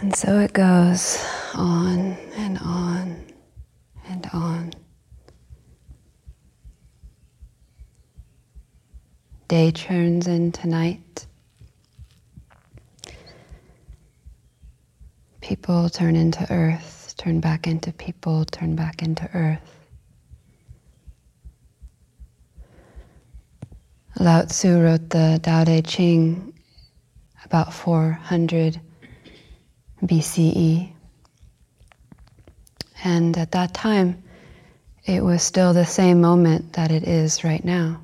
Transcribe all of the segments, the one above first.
And so it goes on and on and on. Day turns into night. People turn into earth, turn back into people, turn back into earth. Lao Tzu wrote the Tao Te Ching about 400 BCE. And at that time, it was still the same moment that it is right now.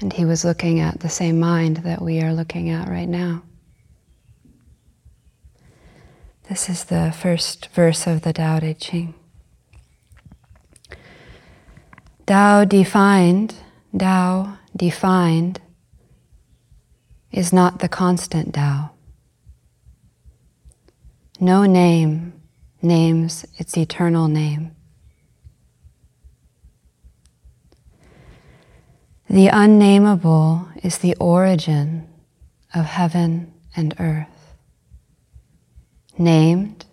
And he was looking at the same mind that we are looking at right now. This is the first verse of the Tao Te Ching. Tao defined, Tao defined, is not the constant Tao. No name names its eternal name. The unnameable is the origin of heaven and earth. Named,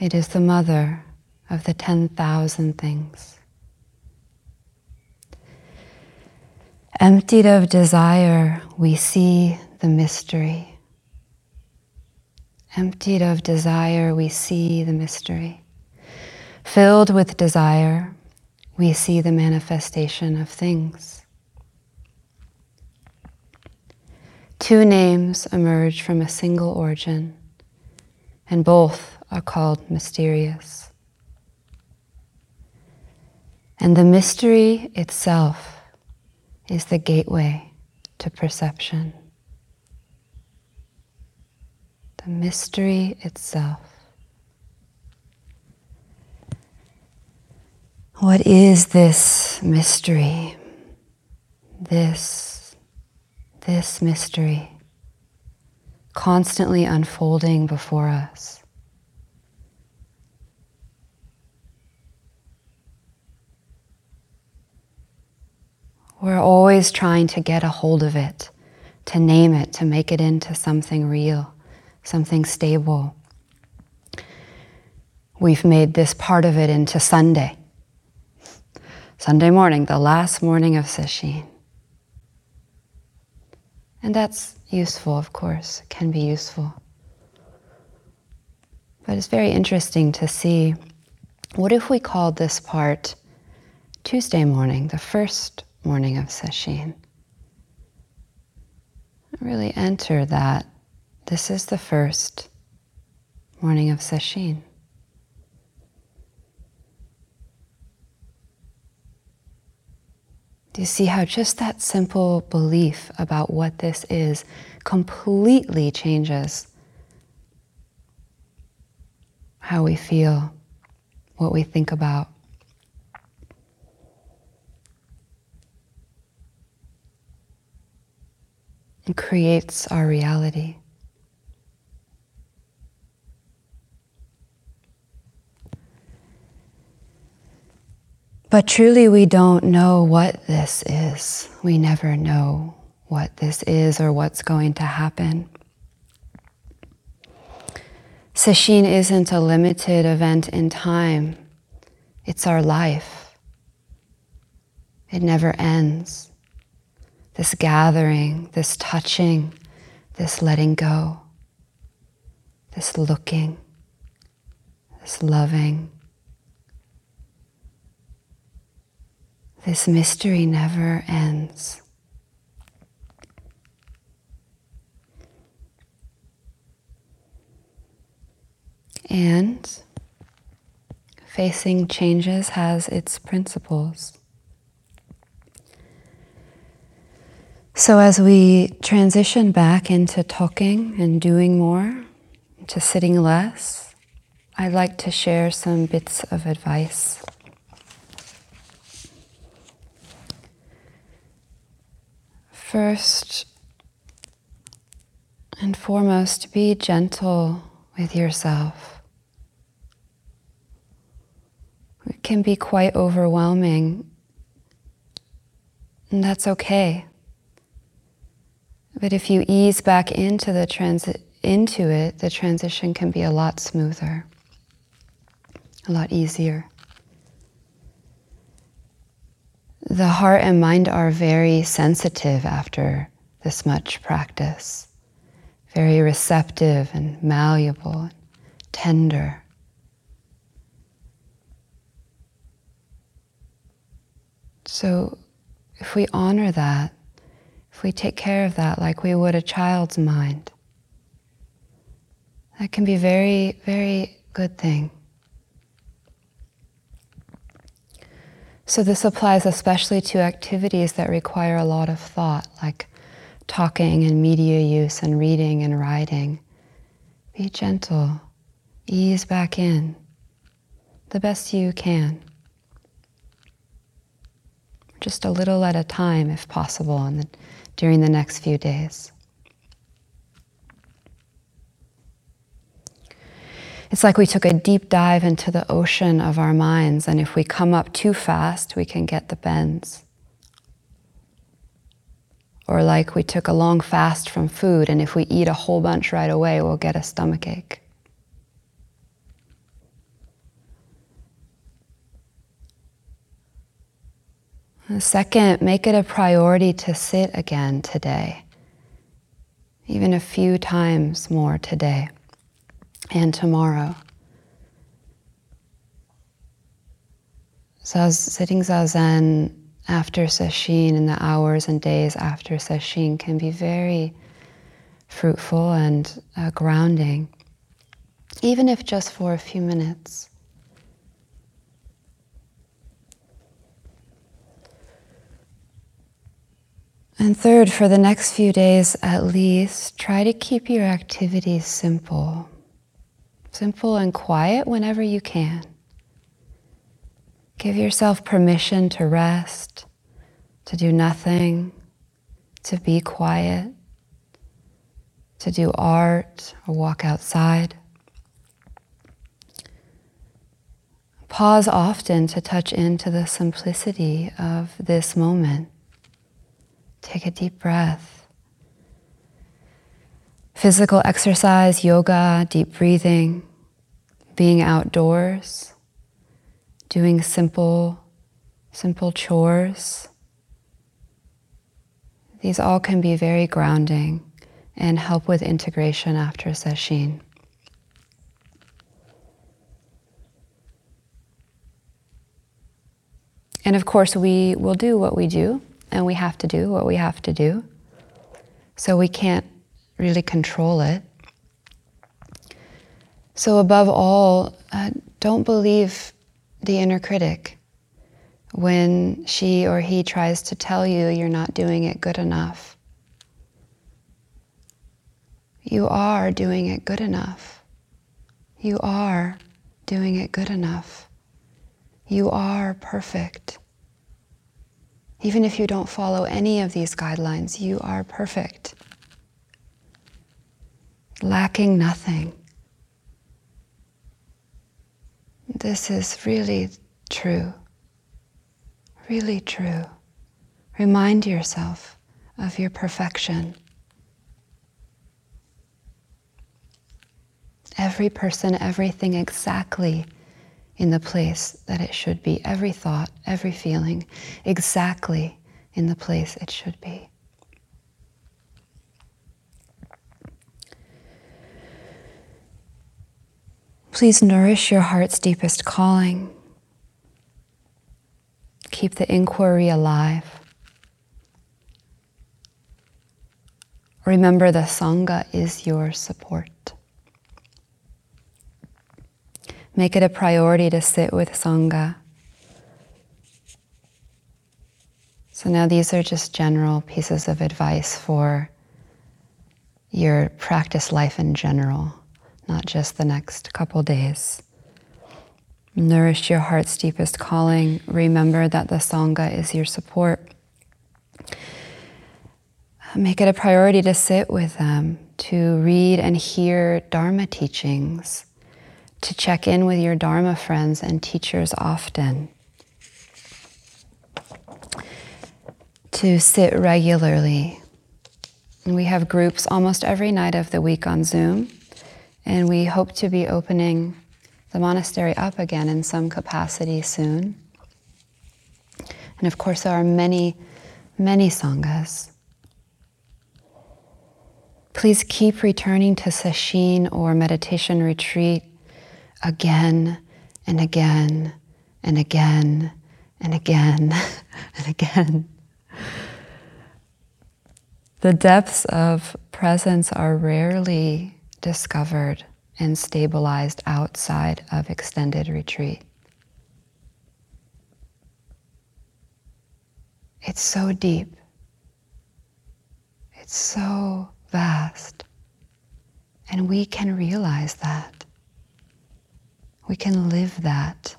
it is the mother of the 10,000 things. Emptied of desire, we see the mystery. Emptied of desire, we see the mystery. Filled with desire, we see the manifestation of things. Two names emerge from a single origin, and both are called mysterious. And the mystery itself is the gateway to perception. The mystery itself. What is this mystery? This, this mystery, constantly unfolding before us. We're always trying to get a hold of it, to name it, to make it into something real, something stable. We've made this part of it into Sunday. Sunday morning, the last morning of Sesshin. And that's useful, of course, can be useful. But it's very interesting to see what if we called this part Tuesday morning, the first morning of Sesshin. Really enter that this is the first morning of Sesshin. Do you see how just that simple belief about what this is completely changes how we feel, what we think about? And creates our reality. But truly, we don't know what this is. We never know what this is or what's going to happen. Sesshin isn't a limited event in time, it's our life. It never ends this gathering, this touching, this letting go, this looking, this loving. This mystery never ends. And facing changes has its principles. So, as we transition back into talking and doing more, to sitting less, I'd like to share some bits of advice. First and foremost, be gentle with yourself. It can be quite overwhelming, and that's okay But if you ease back into the transit into it, the transition can be a lot smoother, a lot easier. The heart and mind are very sensitive after this much practice, very receptive and malleable, and tender. So, if we honor that, if we take care of that like we would a child's mind, that can be a very, very good thing. So, this applies especially to activities that require a lot of thought, like talking and media use and reading and writing. Be gentle, ease back in the best you can. Just a little at a time, if possible, and during the next few days. It's like we took a deep dive into the ocean of our minds, and if we come up too fast, we can get the bends. Or like we took a long fast from food, and if we eat a whole bunch right away, we'll get a stomach ache. Second, make it a priority to sit again today, even a few times more today and tomorrow. So sitting zazen after sesshin and the hours and days after sesshin can be very fruitful and uh, grounding, even if just for a few minutes. And third, for the next few days at least, try to keep your activities simple. Simple and quiet whenever you can. Give yourself permission to rest, to do nothing, to be quiet, to do art or walk outside. Pause often to touch into the simplicity of this moment. Take a deep breath. Physical exercise, yoga, deep breathing, being outdoors, doing simple, simple chores. These all can be very grounding and help with integration after sesshin. And of course, we will do what we do and we have to do what we have to do. So we can't really control it. So, above all, uh, don't believe the inner critic when she or he tries to tell you you're not doing it good enough. You are doing it good enough. You are doing it good enough. You are perfect. Even if you don't follow any of these guidelines, you are perfect, lacking nothing. This is really true, really true. Remind yourself of your perfection. Every person, everything exactly in the place that it should be. Every thought, every feeling, exactly in the place it should be. Please nourish your heart's deepest calling. Keep the inquiry alive. Remember, the Sangha is your support. Make it a priority to sit with Sangha. So now these are just general pieces of advice for your practice life in general, not just the next couple days. Nourish your heart's deepest calling. Remember that the Sangha is your support. Make it a priority to sit with them, to read and hear Dharma teachings to check in with your Dharma friends and teachers often, to sit regularly, And we have groups almost every night of the week on Zoom. And we hope to be opening the monastery up again in some capacity soon. And of course, there are many, many sanghas. Please keep returning to sesshin or meditation retreat again and again and again and again and again. The depths of presence are rarely discovered and stabilized outside of extended retreat. It's so deep. It's so vast. And we can realize that. We can live that.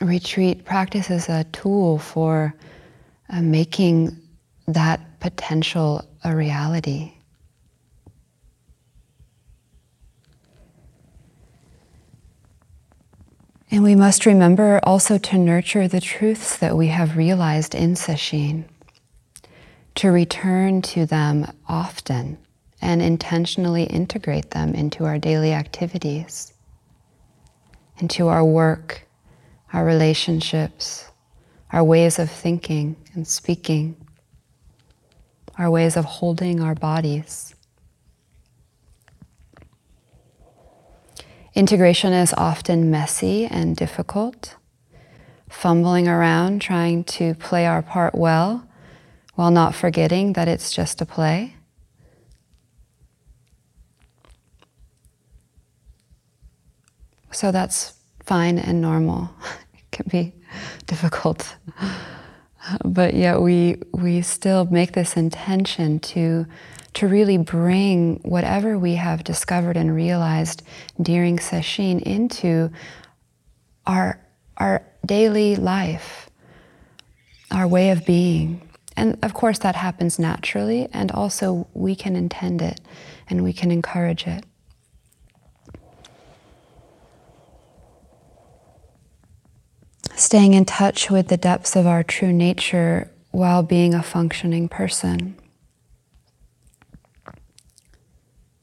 Retreat practice is a tool for uh, making that potential a reality. And we must remember also to nurture the truths that we have realized in Sesshin, to return to them often and intentionally integrate them into our daily activities, into our work, our relationships, our ways of thinking and speaking, our ways of holding our bodies. Integration is often messy and difficult, fumbling around trying to play our part well while not forgetting that it's just a play. So that's fine and normal. It can be difficult. But yet we we still make this intention to to really bring whatever we have discovered and realized during sesshin into our, our daily life, our way of being. And of course, that happens naturally, and also we can intend it and we can encourage it. Staying in touch with the depths of our true nature while being a functioning person.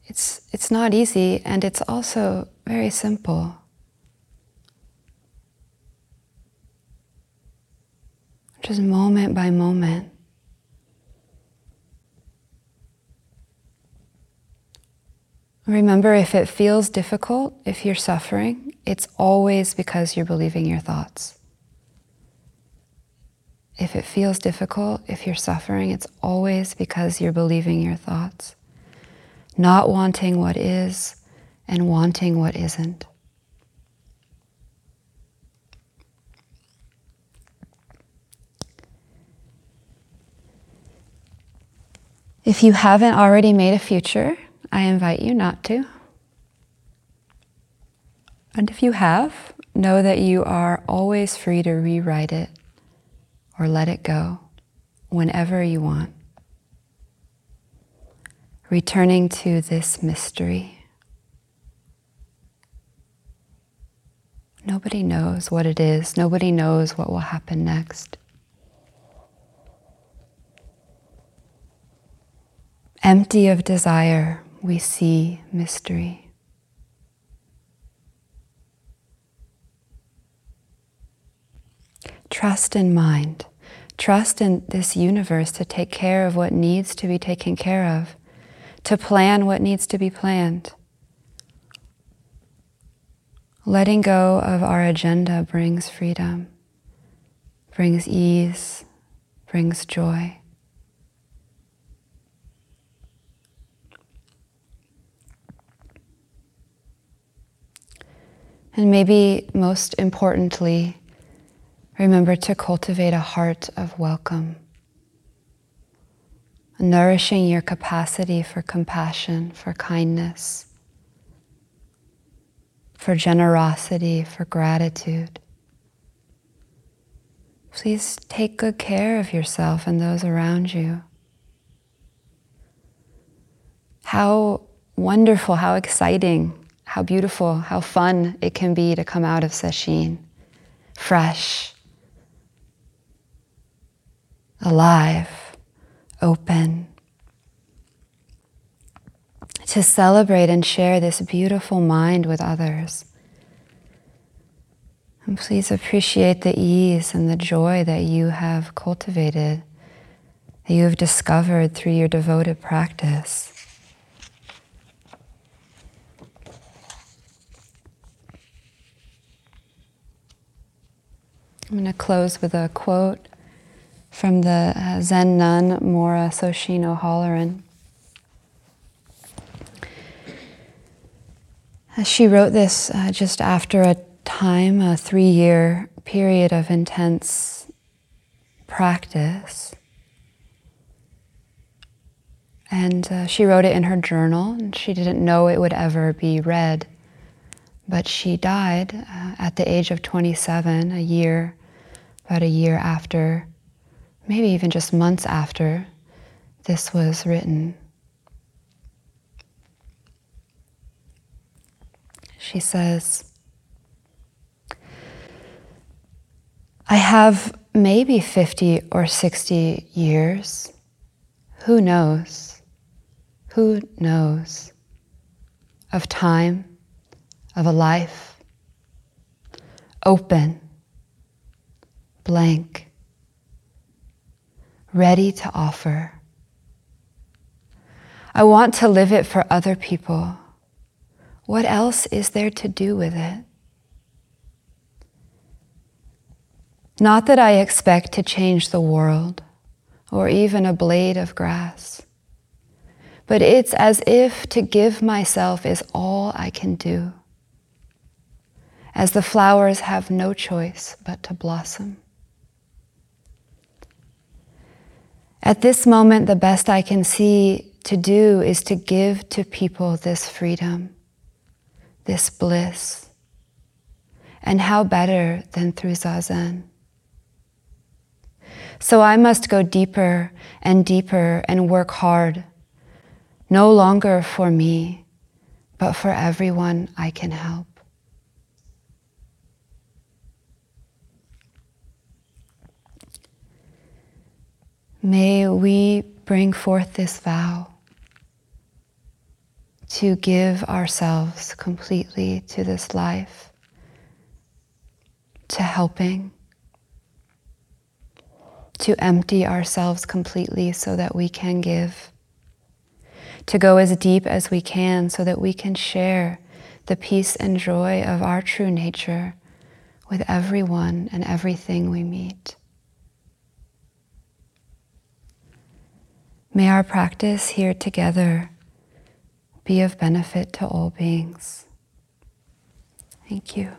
It's, it's not easy and it's also very simple. Just moment by moment. Remember, if it feels difficult, if you're suffering, it's always because you're believing your thoughts. If it feels difficult, if you're suffering, it's always because you're believing your thoughts not wanting what is and wanting what isn't. If you haven't already made a future, I invite you not to. And if you have, know that you are always free to rewrite it or let it go whenever you want returning to this mystery. Nobody knows what it is, nobody knows what will happen next. Empty of desire, we see mystery. Trust in mind. Trust in this universe to take care of what needs to be taken care of to plan what needs to be planned. Letting go of our agenda brings freedom, brings ease, brings joy. And maybe most importantly, remember to cultivate a heart of welcome nourishing your capacity for compassion, for kindness, for generosity, for gratitude. Please take good care of yourself and those around you. How wonderful, how exciting, how beautiful, how fun it can be to come out of Sesshin, fresh, alive, open. To celebrate and share this beautiful mind with others. And please appreciate the ease and the joy that you have cultivated, that you have discovered through your devoted practice. I'm going to close with a quote from the uh, Zen nun Maura Soshin O'Halloran. She wrote this uh, just after a time, a three year period of intense practice. And uh, she wrote it in her journal, and she didn't know it would ever be read. But she died uh, at the age of 27, a year about a year after, maybe even just months after this was written. She says, I have maybe 50 or 60 years. Who knows? Who knows? Of time, of a life, open blank, ready to offer. I want to live it for other people. What else is there to do with it? Not that I expect to change the world or even a blade of grass, but it's as if to give myself is all I can do, as the flowers have no choice but to blossom. At this moment, the best I can see to do is to give to people this freedom, this bliss. And how better than through Zazen? So I must go deeper and deeper and work hard, no longer for me, but for everyone I can help. May we bring forth this vow to give ourselves completely to this life, to helping, to empty ourselves completely so that we can give, to go as deep as we can so that we can share the peace and joy of our true nature with everyone and everything we meet. May our practice here together be of benefit to all beings. Thank you.